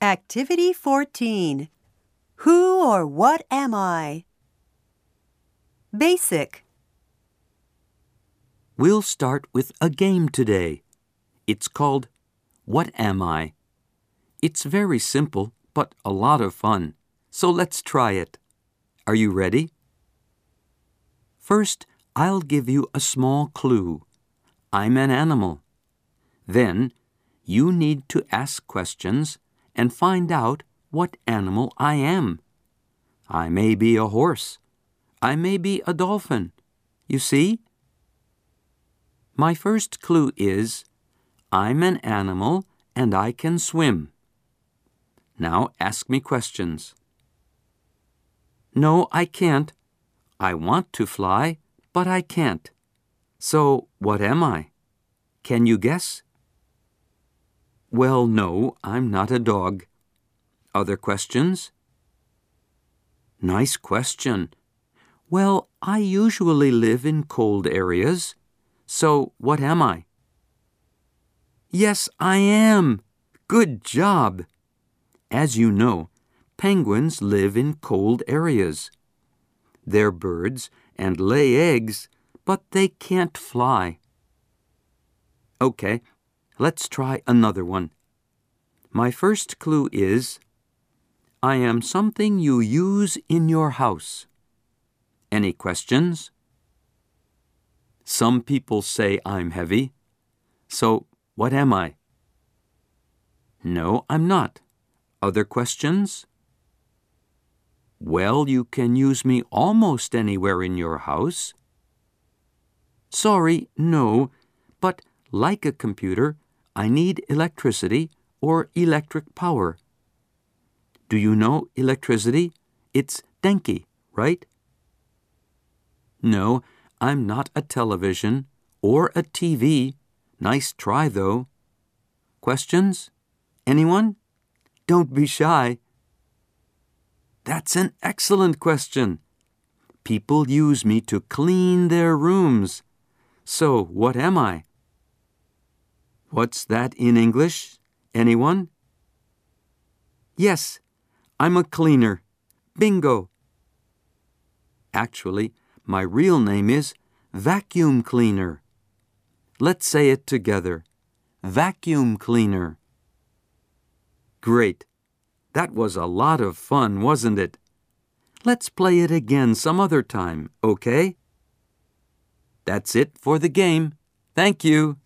Activity 14 Who or what am I? Basic. We'll start with a game today. It's called What Am I? It's very simple, but a lot of fun. So let's try it. Are you ready? First, I'll give you a small clue. I'm an animal. Then, you need to ask questions and find out what animal I am. I may be a horse. I may be a dolphin. You see? My first clue is I'm an animal and I can swim. Now ask me questions. No, I can't. I want to fly, but I can't. So, what am I? Can you guess? Well, no, I'm not a dog. Other questions? Nice question. Well, I usually live in cold areas. So, what am I? Yes, I am. Good job. As you know, penguins live in cold areas. They're birds and lay eggs, but they can't fly. Okay, let's try another one. My first clue is I am something you use in your house. Any questions? Some people say I'm heavy. So, what am I? No, I'm not. Other questions? Well, you can use me almost anywhere in your house. Sorry, no, but like a computer, I need electricity or electric power. Do you know electricity? It's denki, right? No, I'm not a television or a TV. Nice try, though. Questions? Anyone? Don't be shy. That's an excellent question. People use me to clean their rooms. So, what am I? What's that in English? Anyone? Yes, I'm a cleaner. Bingo. Actually, my real name is vacuum cleaner. Let's say it together. Vacuum cleaner. Great. That was a lot of fun, wasn't it? Let's play it again some other time, okay? That's it for the game. Thank you.